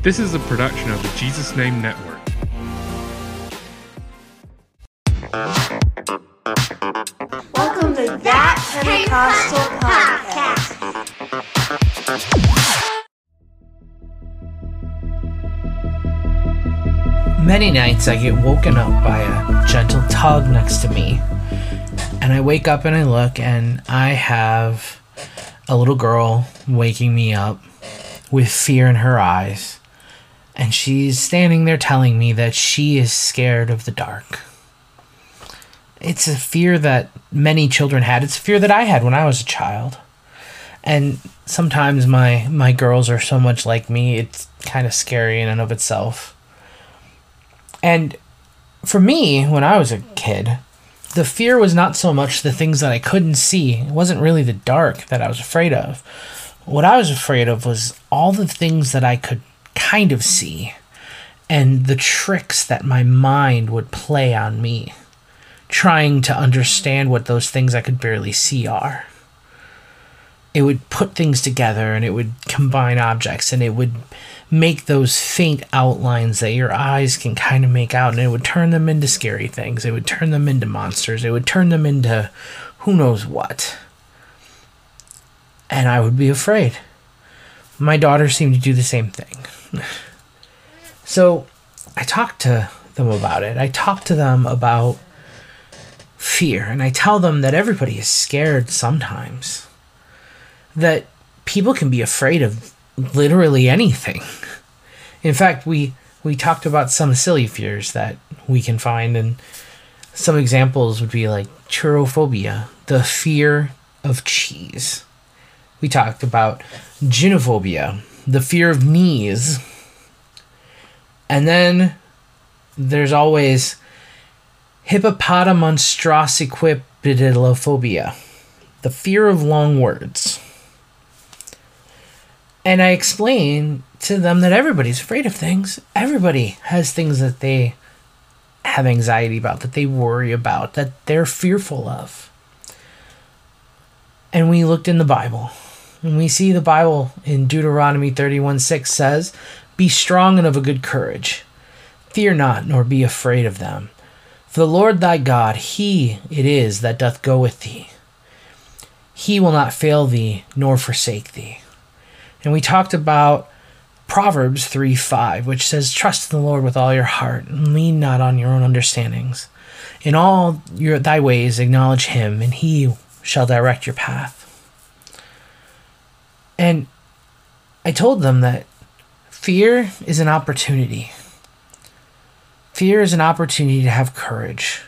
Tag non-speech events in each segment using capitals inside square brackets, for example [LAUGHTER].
This is a production of the Jesus Name Network. Welcome to That Pentecostal Podcast. Many nights I get woken up by a gentle tug next to me. And I wake up and I look, and I have a little girl waking me up with fear in her eyes. And she's standing there telling me that she is scared of the dark. It's a fear that many children had. It's a fear that I had when I was a child. And sometimes my, my girls are so much like me, it's kind of scary in and of itself. And for me, when I was a kid, the fear was not so much the things that I couldn't see. It wasn't really the dark that I was afraid of. What I was afraid of was all the things that I could kind of see and the tricks that my mind would play on me, trying to understand what those things I could barely see are. It would put things together and it would combine objects and it would make those faint outlines that your eyes can kind of make out and it would turn them into scary things. It would turn them into monsters. It would turn them into who knows what. And I would be afraid. My daughter seemed to do the same thing. [LAUGHS] So I talked to them about it. I talked to them about fear and I tell them that everybody is scared sometimes. That people can be afraid of literally anything. [LAUGHS] In fact, we we talked about some silly fears that we can find and some examples would be like turophobia, the fear of cheese. We talked about genuphobia, the fear of knees. And then there's always hippopotomonstrosesquippedaliophobia, the fear of long words. And I explain to them that everybody's afraid of things. Everybody has things that they have anxiety about, that they worry about, that they're fearful of. And we looked in the Bible, and we see the Bible in Deuteronomy 31 6 says, Be strong and of a good courage. Fear not, nor be afraid of them. For the Lord thy God, he it is that doth go with thee. He will not fail thee, nor forsake thee. And we talked about Proverbs 3 5, which says, Trust in the Lord with all your heart, and lean not on your own understandings. In all your thy ways acknowledge him, and he shall direct your path. And I told them that fear is an opportunity. Fear is an opportunity to have courage.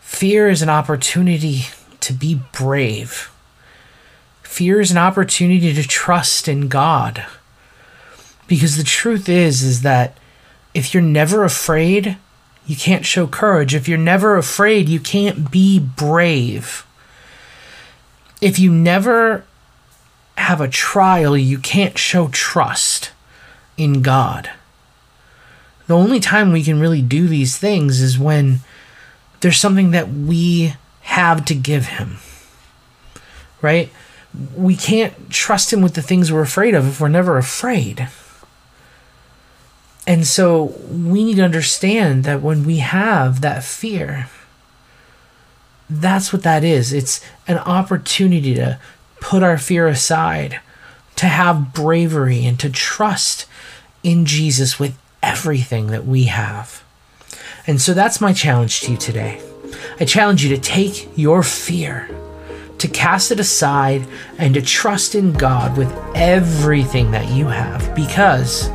Fear is an opportunity to be brave. Fear is an opportunity to trust in God. Because the truth is is that if you're never afraid, you can't show courage. If you're never afraid, you can't be brave. If you never have a trial, you can't show trust in God. The only time we can really do these things is when there's something that we have to give Him. Right? We can't trust Him with the things we're afraid of if we're never afraid. And so we need to understand that when we have that fear, that's what that is. It's an opportunity to put our fear aside, to have bravery, and to trust in Jesus with everything that we have. And so that's my challenge to you today. I challenge you to take your fear, to cast it aside, and to trust in God with everything that you have because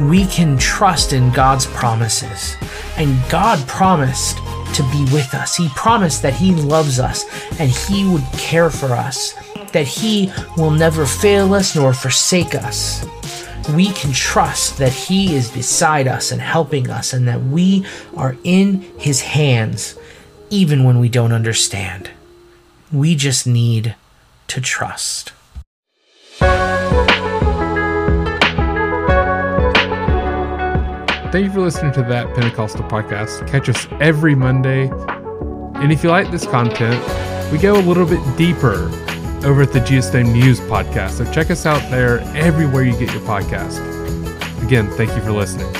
we can trust in God's promises. And God promised to be with us. He promised that He loves us and He would care for us, that He will never fail us nor forsake us. We can trust that He is beside us and helping us, and that we are in His hands even when we don't understand. We just need to trust. Thank you for listening to that Pentecostal podcast. Catch us every Monday. And if you like this content, we go a little bit deeper over at the Name News podcast. So check us out there everywhere you get your podcast. Again, thank you for listening.